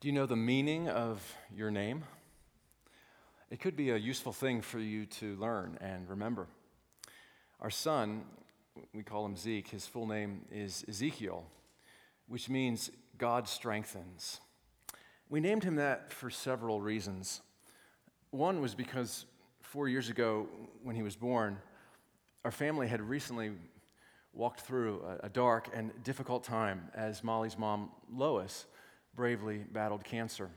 Do you know the meaning of your name? It could be a useful thing for you to learn and remember. Our son, we call him Zeke, his full name is Ezekiel, which means God strengthens. We named him that for several reasons. One was because four years ago, when he was born, our family had recently walked through a, dark and difficult time as Molly's mom, Lois, bravely battled cancer.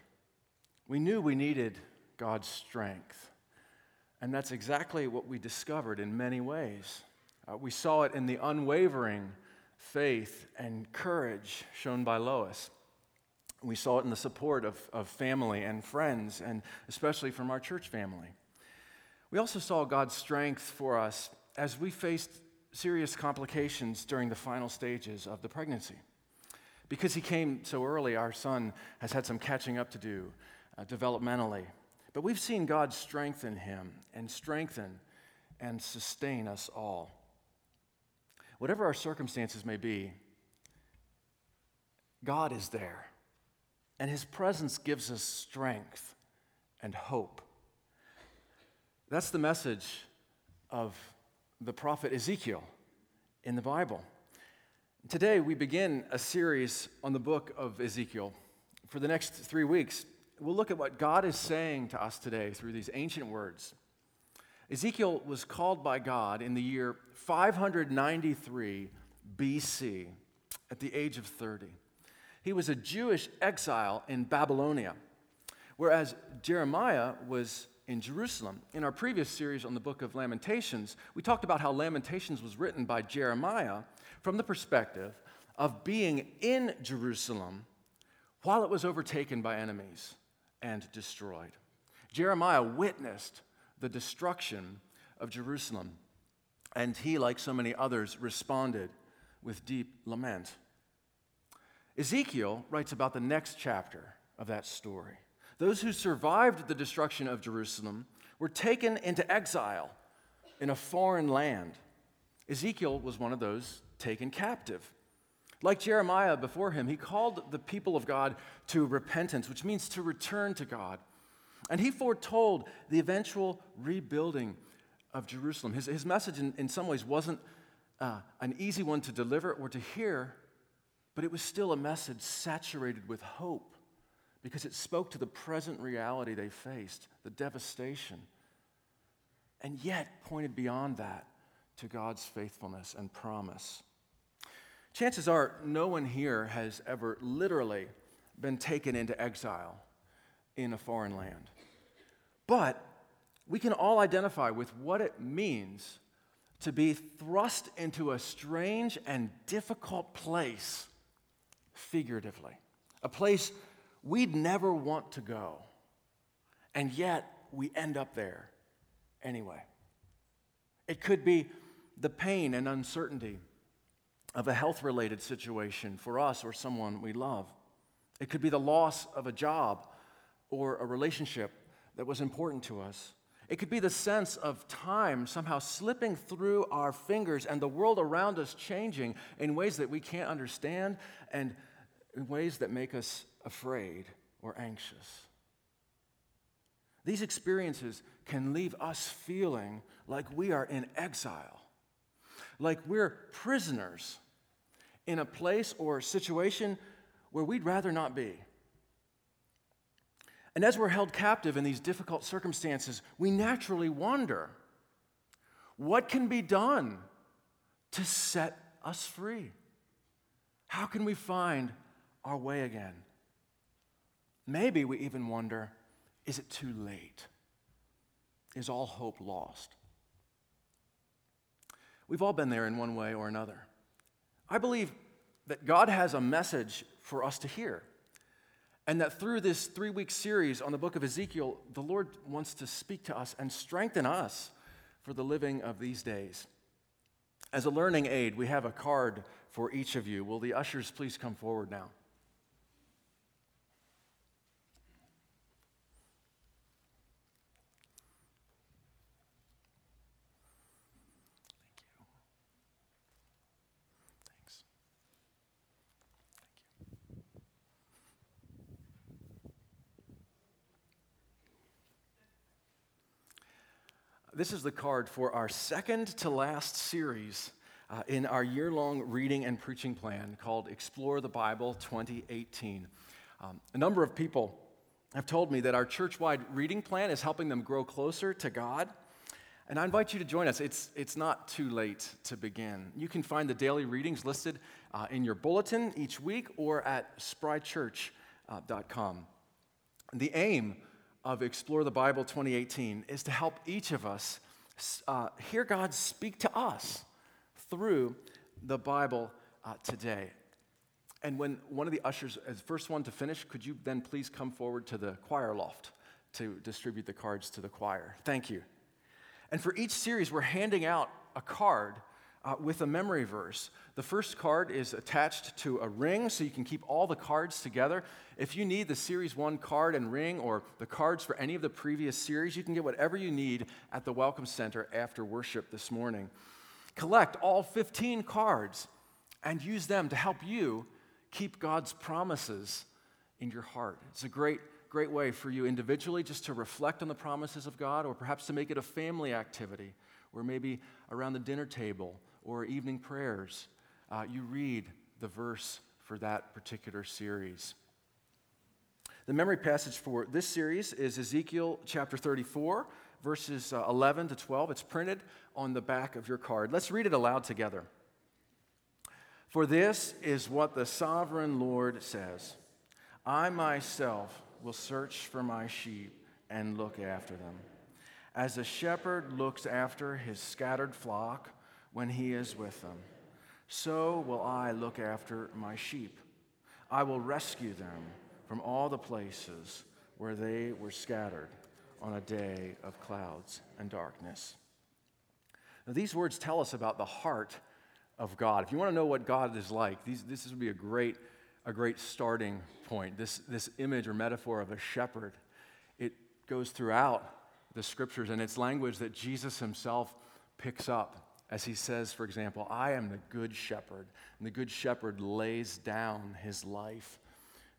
We knew we needed God's strength. And that's exactly what we discovered in many ways. Uh, we saw it in the unwavering faith and courage shown by Lois. We saw it in the support of, of family and friends, and especially from our church family. We also saw God's strength for us as we faced serious complications during the final stages of the pregnancy. Because he came so early, our son has had some catching up to do uh, developmentally. But we've seen God strengthen him and strengthen and sustain us all. Whatever our circumstances may be, God is there, and his presence gives us strength and hope. That's the message of the prophet Ezekiel in the Bible. Today, we begin a series on the book of Ezekiel. For the next three weeks, we'll look at what God is saying to us today through these ancient words. Ezekiel was called by God in the year 593 BC at the age of 30. He was a Jewish exile in Babylonia, whereas Jeremiah was in Jerusalem. In our previous series on the book of Lamentations, we talked about how Lamentations was written by Jeremiah from the perspective of being in Jerusalem while it was overtaken by enemies and destroyed. Jeremiah witnessed the destruction of Jerusalem, and he, like so many others, responded with deep lament. Ezekiel writes about the next chapter of that story. Those who survived the destruction of Jerusalem were taken into exile in a foreign land. Ezekiel was one of those taken captive. Like Jeremiah before him, he called the people of God to repentance, which means to return to God. And he foretold the eventual rebuilding of Jerusalem. His, his message, in, in some ways, wasn't uh, an easy one to deliver or to hear, but it was still a message saturated with hope because it spoke to the present reality they faced, the devastation, and yet pointed beyond that to God's faithfulness and promise. Chances are no one here has ever literally been taken into exile in a foreign land. But we can all identify with what it means to be thrust into a strange and difficult place, figuratively, a place we'd never want to go, and yet we end up there anyway. It could be the pain and uncertainty of a health related situation for us or someone we love. It could be the loss of a job or a relationship that was important to us. It could be the sense of time somehow slipping through our fingers and the world around us changing in ways that we can't understand and in ways that make us afraid or anxious. These experiences can leave us feeling like we are in exile, like we're prisoners in a place or situation where we'd rather not be. And as we're held captive in these difficult circumstances, we naturally wonder what can be done to set us free? How can we find our way again? Maybe we even wonder is it too late? Is all hope lost? We've all been there in one way or another. I believe that God has a message for us to hear. And that through this three week series on the book of Ezekiel, the Lord wants to speak to us and strengthen us for the living of these days. As a learning aid, we have a card for each of you. Will the ushers please come forward now? This is the card for our second to last series uh, in our year long reading and preaching plan called Explore the Bible 2018. Um, a number of people have told me that our church wide reading plan is helping them grow closer to God. And I invite you to join us. It's, it's not too late to begin. You can find the daily readings listed uh, in your bulletin each week or at sprychurch.com. Uh, the aim of Explore the Bible 2018 is to help each of us uh, hear God speak to us through the Bible uh, today. And when one of the ushers is the first one to finish, could you then please come forward to the choir loft to distribute the cards to the choir? Thank you. And for each series, we're handing out a card uh, with a memory verse. The first card is attached to a ring, so you can keep all the cards together. If you need the Series 1 card and ring or the cards for any of the previous series, you can get whatever you need at the Welcome Center after worship this morning. Collect all 15 cards and use them to help you keep God's promises in your heart. It's a great, great way for you individually just to reflect on the promises of God, or perhaps to make it a family activity, or maybe around the dinner table or evening prayers, uh, you read the verse for that particular series. The memory passage for this series is Ezekiel chapter 34, verses uh, 11 to 12. It's printed on the back of your card. Let's read it aloud together. For this is what the sovereign Lord says I myself will search for my sheep and look after them. As a shepherd looks after his scattered flock, when he is with them. So will I look after my sheep. I will rescue them from all the places where they were scattered on a day of clouds and darkness. Now, these words tell us about the heart of God. If you want to know what God is like, these, this would be a great, a great starting point. This, this image or metaphor of a shepherd, it goes throughout the scriptures, and it's language that Jesus himself picks up as he says, for example, I am the good shepherd, and the good shepherd lays down his life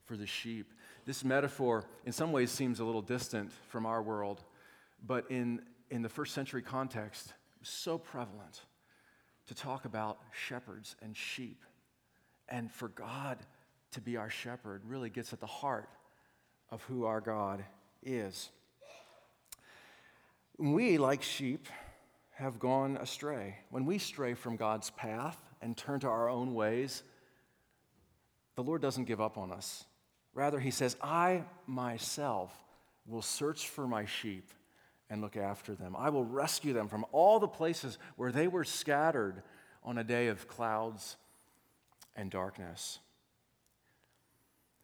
for the sheep. This metaphor, in some ways, seems a little distant from our world, but in, in the first century context, so prevalent to talk about shepherds and sheep. And for God to be our shepherd really gets at the heart of who our God is. We, like sheep, have gone astray, when we stray from God's path and turn to our own ways, the Lord doesn't give up on us. Rather, He says, I myself will search for my sheep and look after them. I will rescue them from all the places where they were scattered on a day of clouds and darkness.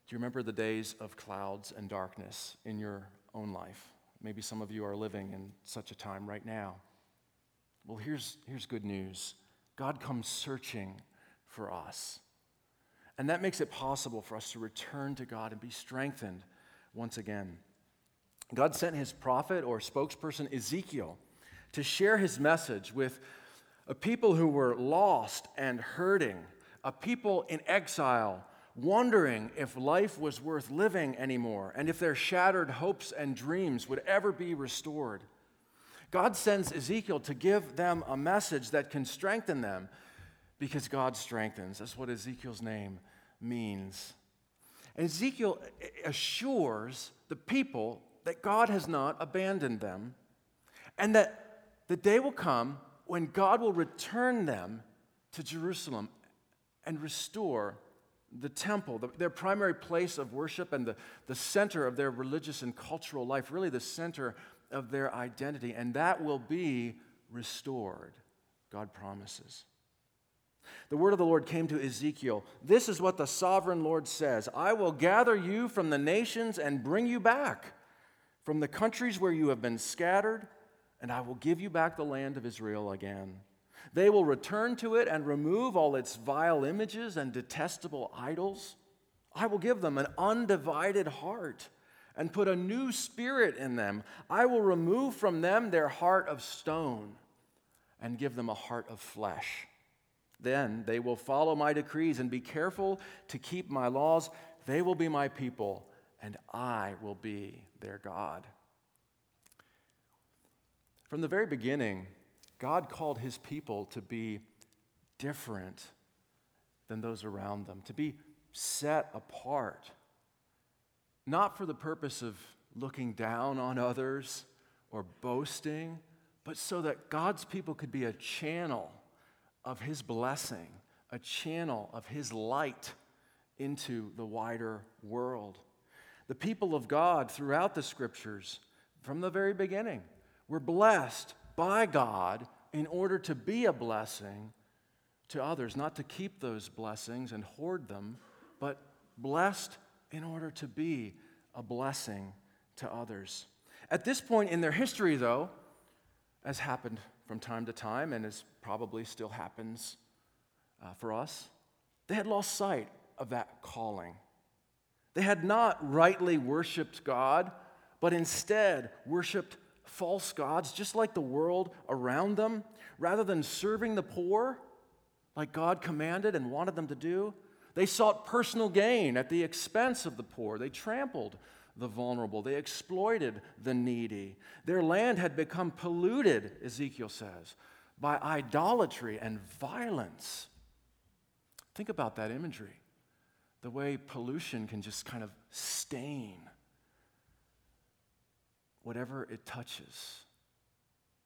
Do you remember the days of clouds and darkness in your own life? Maybe some of you are living in such a time right now. Well, here's, here's good news God comes searching for us. And that makes it possible for us to return to God and be strengthened once again. God sent his prophet or spokesperson, Ezekiel, to share his message with a people who were lost and hurting, a people in exile, wondering if life was worth living anymore and if their shattered hopes and dreams would ever be restored. God sends Ezekiel to give them a message that can strengthen them because God strengthens. That's what Ezekiel's name means. And Ezekiel assures the people that God has not abandoned them and that the day will come when God will return them to Jerusalem and restore the temple, the, their primary place of worship and the, the center of their religious and cultural life, really the center of their identity, and that will be restored, God promises. The word of the Lord came to Ezekiel. This is what the sovereign Lord says I will gather you from the nations and bring you back from the countries where you have been scattered, and I will give you back the land of Israel again. They will return to it and remove all its vile images and detestable idols. I will give them an undivided heart and put a new spirit in them. I will remove from them their heart of stone and give them a heart of flesh. Then they will follow my decrees and be careful to keep my laws. They will be my people, and I will be their God. From the very beginning, God called his people to be different than those around them, to be set apart, not for the purpose of looking down on others or boasting, but so that God's people could be a channel of his blessing, a channel of his light into the wider world. The people of God throughout the scriptures, from the very beginning, were blessed by God in order to be a blessing to others, not to keep those blessings and hoard them, but blessed in order to be a blessing to others. At this point in their history, though, as happened from time to time and as probably still happens uh, for us, they had lost sight of that calling. They had not rightly worshiped God, but instead worshiped false gods, just like the world around them. Rather than serving the poor, like God commanded and wanted them to do, they sought personal gain at the expense of the poor. They trampled the vulnerable, they exploited the needy. Their land had become polluted, Ezekiel says, by idolatry and violence. Think about that imagery the way pollution can just kind of stain whatever it touches.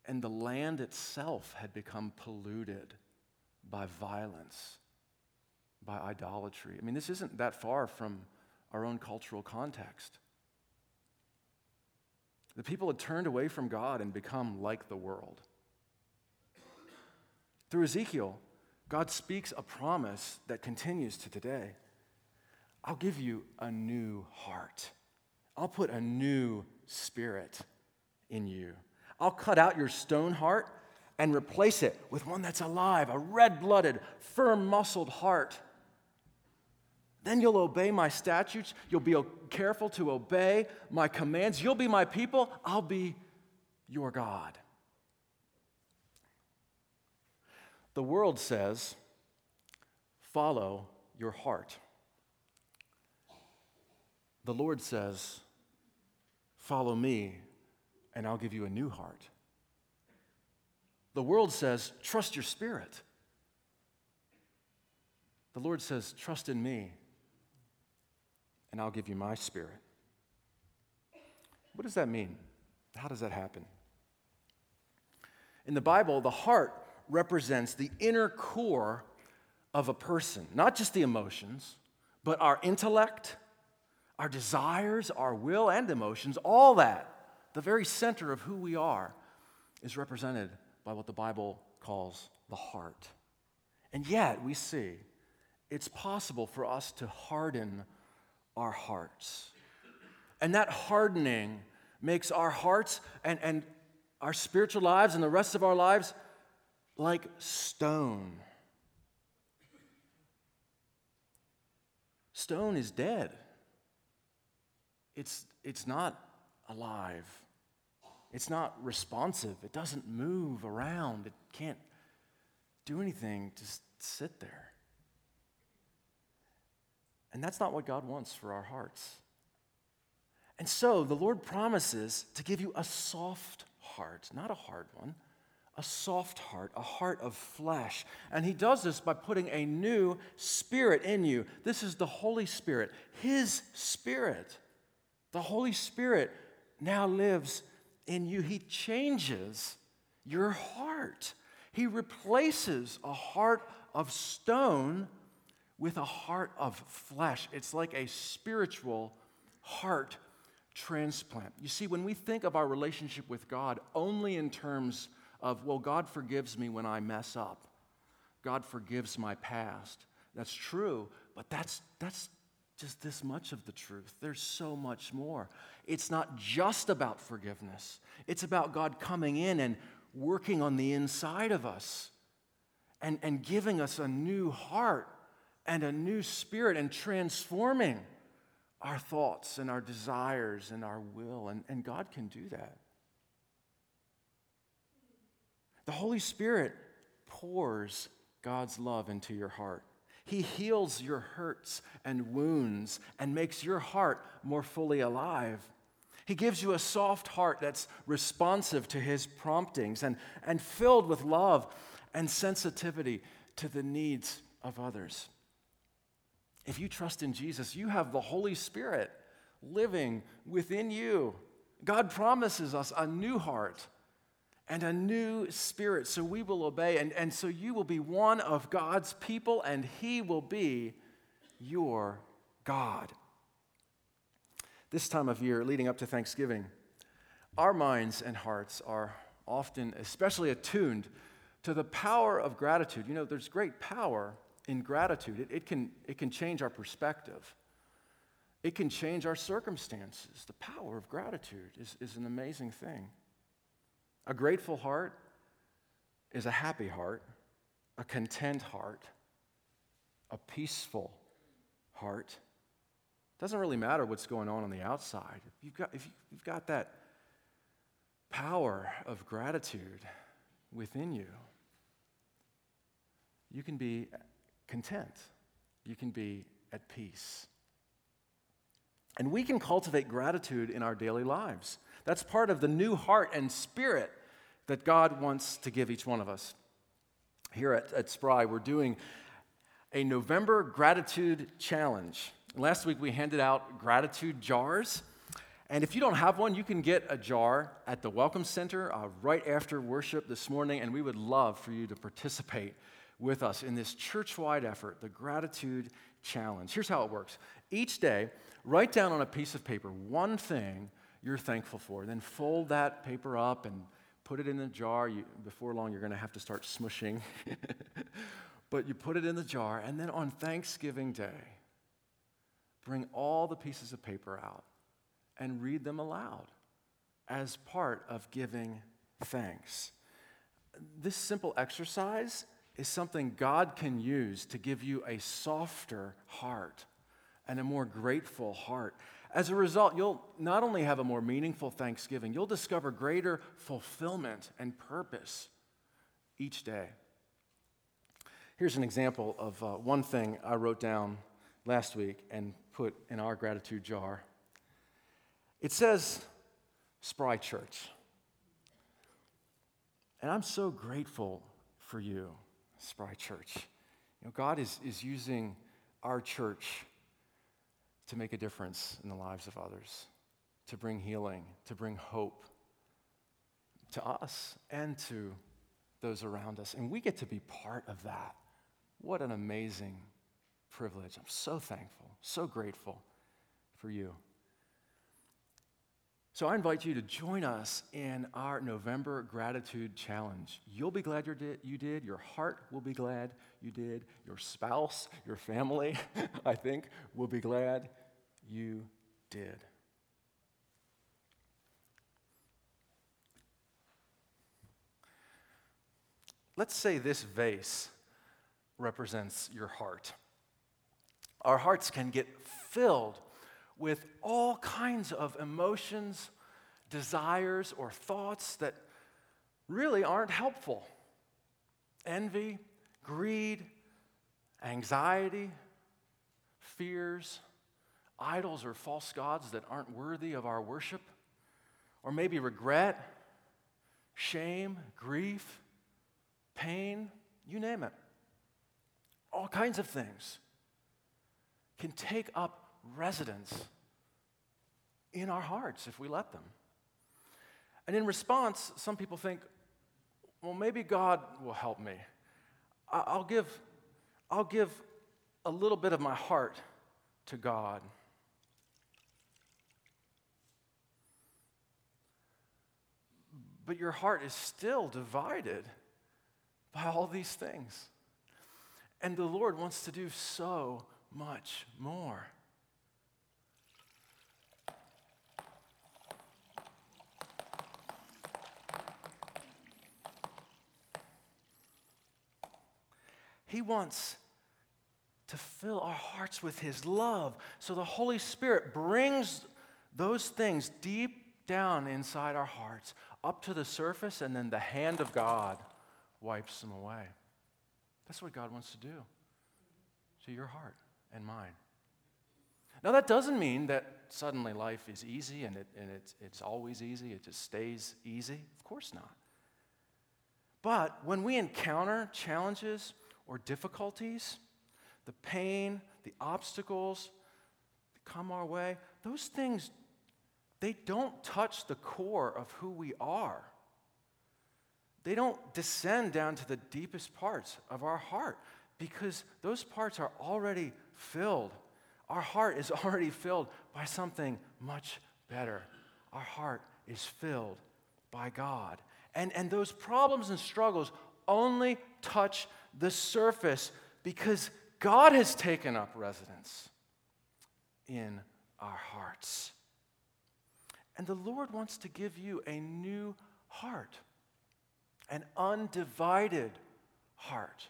And the land itself had become polluted by violence, by idolatry. I mean, this isn't that far from our own cultural context. The people had turned away from God and become like the world. Through Ezekiel, God speaks a promise that continues to today. I'll give you a new heart. I'll put a new spirit in you. I'll cut out your stone heart and replace it with one that's alive, a red blooded, firm muscled heart. Then you'll obey my statutes. You'll be careful to obey my commands. You'll be my people. I'll be your God. The world says, follow your heart. The Lord says, Follow me, and I'll give you a new heart. The world says, Trust your spirit. The Lord says, Trust in me, and I'll give you my spirit. What does that mean? How does that happen? In the Bible, the heart represents the inner core of a person, not just the emotions, but our intellect, our desires, our will, and emotions, all that, the very center of who we are, is represented by what the Bible calls the heart. And yet, we see it's possible for us to harden our hearts. And that hardening makes our hearts and, and our spiritual lives and the rest of our lives like stone. Stone is dead it's, it's not alive. It's not responsive. It doesn't move around. It can't do anything, just sit there. And that's not what God wants for our hearts. And so the Lord promises to give you a soft heart, not a hard one, a soft heart, a heart of flesh. And He does this by putting a new spirit in you. This is the Holy Spirit, His Spirit. The Holy Spirit now lives in you. He changes your heart. He replaces a heart of stone with a heart of flesh. It's like a spiritual heart transplant. You see, when we think of our relationship with God only in terms of, well, God forgives me when I mess up, God forgives my past, that's true, but that's, that's just this much of the truth. There's so much more. It's not just about forgiveness, it's about God coming in and working on the inside of us and, and giving us a new heart and a new spirit and transforming our thoughts and our desires and our will. And, and God can do that. The Holy Spirit pours God's love into your heart. He heals your hurts and wounds and makes your heart more fully alive. He gives you a soft heart that's responsive to his promptings and, and filled with love and sensitivity to the needs of others. If you trust in Jesus, you have the Holy Spirit living within you. God promises us a new heart and a new spirit, so we will obey. And, and so you will be one of God's people, and He will be your God. This time of year, leading up to Thanksgiving, our minds and hearts are often especially attuned to the power of gratitude. You know, there's great power in gratitude, it, it, can, it can change our perspective. It can change our circumstances. The power of gratitude is, is an amazing thing. A grateful heart is a happy heart, a content heart, a peaceful heart. Doesn't really matter what's going on on the outside. If you've got, if you've got that power of gratitude within you, you can be content. You can be at peace. And we can cultivate gratitude in our daily lives. That's part of the new heart and spirit that God wants to give each one of us. Here at, at Spry, we're doing a November gratitude challenge. Last week we handed out gratitude jars. And if you don't have one, you can get a jar at the Welcome Center uh, right after worship this morning, and we would love for you to participate with us in this church wide effort, the Gratitude Challenge. Here's how it works each day, write down on a piece of paper one thing you're thankful for. Then fold that paper up and put it in the jar. You, before long, you're going to have to start smushing. but you put it in the jar, and then on Thanksgiving Day, bring all the pieces of paper out and read them aloud as part of giving thanks. This simple exercise is something God can use to give you a softer heart and a more grateful heart. As a result, you'll not only have a more meaningful Thanksgiving, you'll discover greater fulfillment and purpose each day. Here's an example of uh, one thing I wrote down last week and put in our gratitude jar. It says, Spry Church. And I'm so grateful for you, Spry Church. You know, God is, is using our church to make a difference in the lives of others, to bring healing, to bring hope to us and to those around us. And we get to be part of that. What an amazing privilege. I'm so thankful, so grateful for you. So I invite you to join us in our November Gratitude Challenge. You'll be glad you did. Your heart will be glad you did. Your spouse, your family, I think, will be glad you did. Let's say this vase represents your heart. Our hearts can get filled with all kinds of emotions, desires, or thoughts that really aren't helpful. Envy, greed, anxiety, fears. Idols or false gods that aren't worthy of our worship, or maybe regret, shame, grief, pain, you name it. All kinds of things can take up residence in our hearts if we let them. And in response, some people think, well, maybe God will help me. I'll give, I'll give a little bit of my heart to God. but your heart is still divided by all these things. And the Lord wants to do so much more. He wants to fill our hearts with His love. So the Holy Spirit brings those things deep down inside our hearts, up to the surface, and then the hand of God wipes them away. That's what God wants to do to your heart and mine. Now, that doesn't mean that suddenly life is easy and, it, and it's, it's always easy, it just stays easy? Of course not. But when we encounter challenges or difficulties, the pain, the obstacles that come our way, those things, they don't touch the core of who we are. They don't descend down to the deepest parts of our heart because those parts are already filled. Our heart is already filled by something much better. Our heart is filled by God. And, and those problems and struggles only touch the surface because God has taken up residence in our hearts. And the Lord wants to give you a new heart, an undivided heart,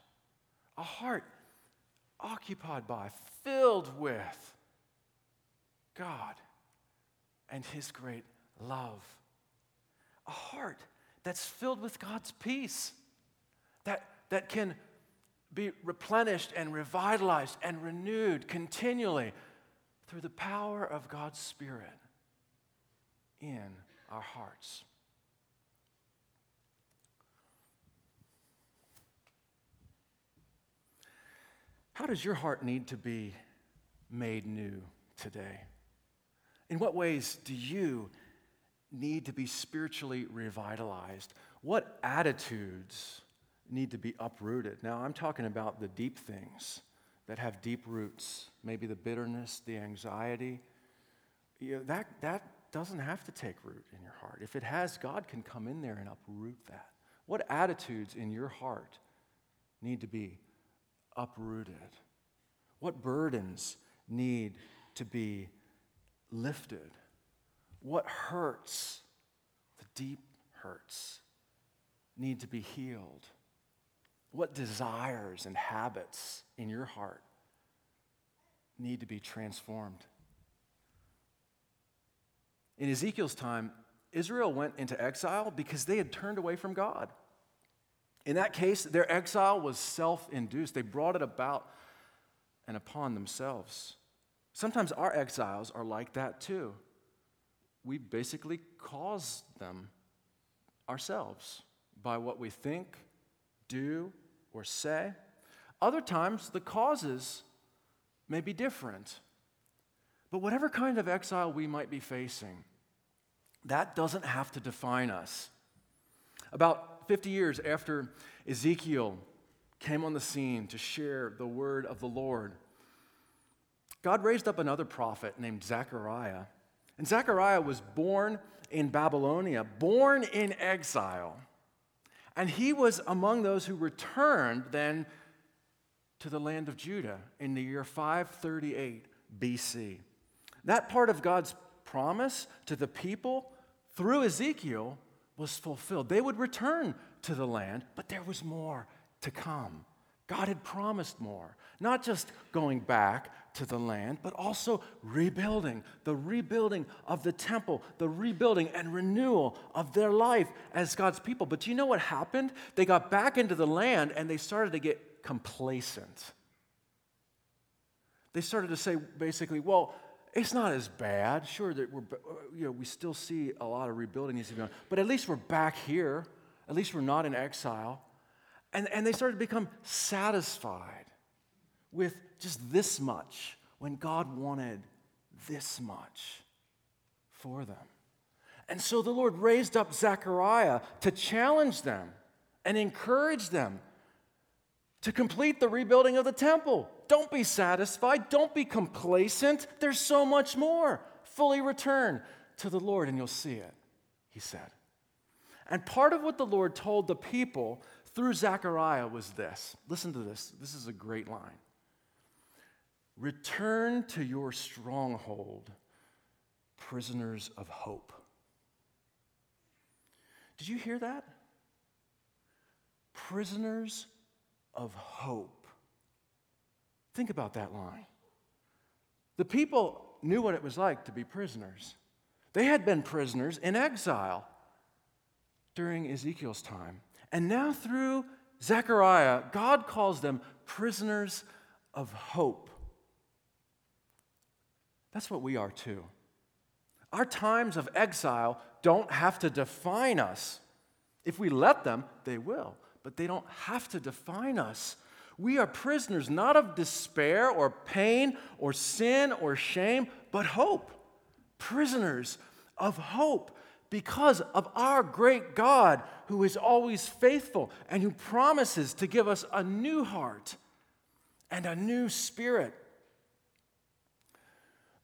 a heart occupied by, filled with God and His great love, a heart that's filled with God's peace, that, that can be replenished and revitalized and renewed continually through the power of God's Spirit in our hearts. How does your heart need to be made new today? In what ways do you need to be spiritually revitalized? What attitudes need to be uprooted? Now, I'm talking about the deep things that have deep roots, maybe the bitterness, the anxiety. You know, that, that doesn't have to take root in your heart. If it has, God can come in there and uproot that. What attitudes in your heart need to be uprooted? What burdens need to be lifted? What hurts, the deep hurts, need to be healed? What desires and habits in your heart need to be transformed? In Ezekiel's time, Israel went into exile because they had turned away from God. In that case, their exile was self induced. They brought it about and upon themselves. Sometimes our exiles are like that too we basically cause them ourselves by what we think, do, or say. Other times, the causes may be different. But whatever kind of exile we might be facing, that doesn't have to define us. About 50 years after Ezekiel came on the scene to share the word of the Lord, God raised up another prophet named Zechariah and Zechariah was born in Babylonia, born in exile. And he was among those who returned then to the land of Judah in the year 538 BC. That part of God's promise to the people through Ezekiel was fulfilled. They would return to the land, but there was more to come. God had promised more, not just going back to the land, but also rebuilding, the rebuilding of the temple, the rebuilding and renewal of their life as God's people. But do you know what happened? They got back into the land and they started to get complacent. They started to say basically, well, it's not as bad. Sure, that we're, uh, you know, we still see a lot of rebuilding needs to be done, but at least we're back here. At least we're not in exile. And, and they started to become satisfied with just this much when God wanted this much for them. And so the Lord raised up Zechariah to challenge them and encourage them to complete the rebuilding of the temple. Don't be satisfied, don't be complacent. There's so much more. Fully return to the Lord and you'll see it, he said. And part of what the Lord told the people through Zechariah was this. Listen to this. This is a great line. Return to your stronghold, prisoners of hope. Did you hear that? Prisoners of hope. Think about that line. The people knew what it was like to be prisoners. They had been prisoners in exile during Ezekiel's time. And now, through Zechariah, God calls them prisoners of hope. That's what we are too. Our times of exile don't have to define us. If we let them, they will, but they don't have to define us. We are prisoners not of despair or pain or sin or shame, but hope. Prisoners of hope because of our great God who is always faithful and who promises to give us a new heart and a new spirit.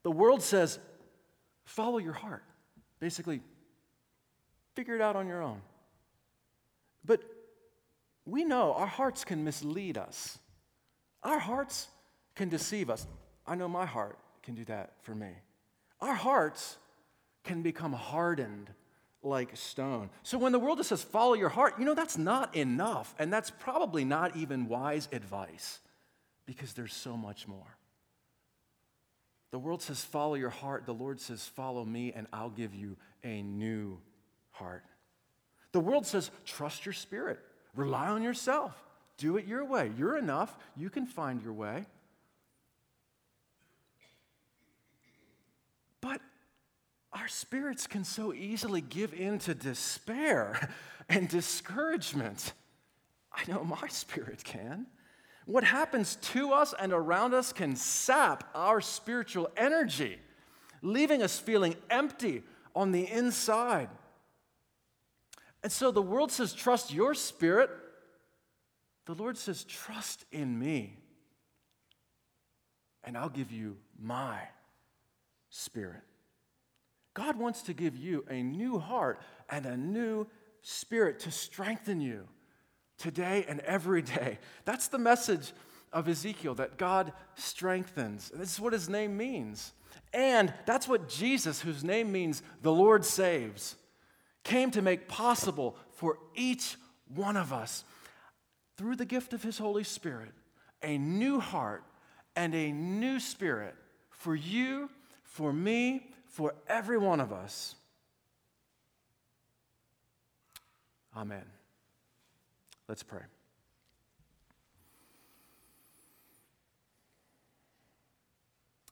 The world says, follow your heart. Basically, figure it out on your own. But we know our hearts can mislead us. Our hearts can deceive us. I know my heart can do that for me. Our hearts can become hardened like stone. So when the world just says, follow your heart, you know, that's not enough. And that's probably not even wise advice because there's so much more. The world says, follow your heart. The Lord says, follow me, and I'll give you a new heart. The world says, trust your spirit, rely on yourself, do it your way. You're enough, you can find your way. But our spirits can so easily give in to despair and discouragement. I know my spirit can. What happens to us and around us can sap our spiritual energy, leaving us feeling empty on the inside. And so the world says, trust your spirit. The Lord says, trust in me, and I'll give you my spirit. God wants to give you a new heart and a new spirit to strengthen you today and every day. That's the message of Ezekiel that God strengthens. This is what his name means. And that's what Jesus, whose name means the Lord saves, came to make possible for each one of us through the gift of his Holy Spirit a new heart and a new spirit for you, for me, for every one of us. Amen. Let's pray.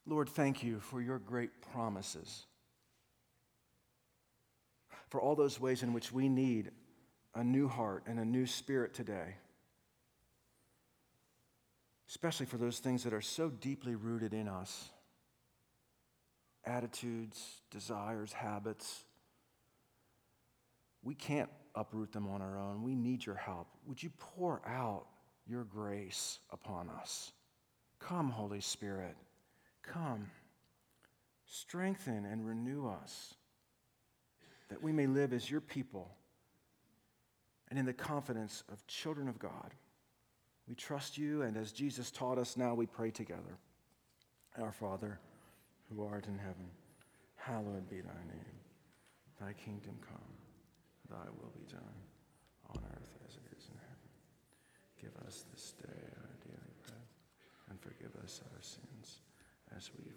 Lord, thank you for your great promises, for all those ways in which we need a new heart and a new spirit today, especially for those things that are so deeply rooted in us attitudes, desires, habits. We can't uproot them on our own. We need your help. Would you pour out your grace upon us? Come, Holy Spirit. Come. Strengthen and renew us that we may live as your people and in the confidence of children of God. We trust you, and as Jesus taught us, now we pray together. Our Father, who art in heaven, hallowed be thy name. Thy kingdom come, thy will be done, on earth as it is in heaven. Give us this day our daily bread, and forgive us our sins, as we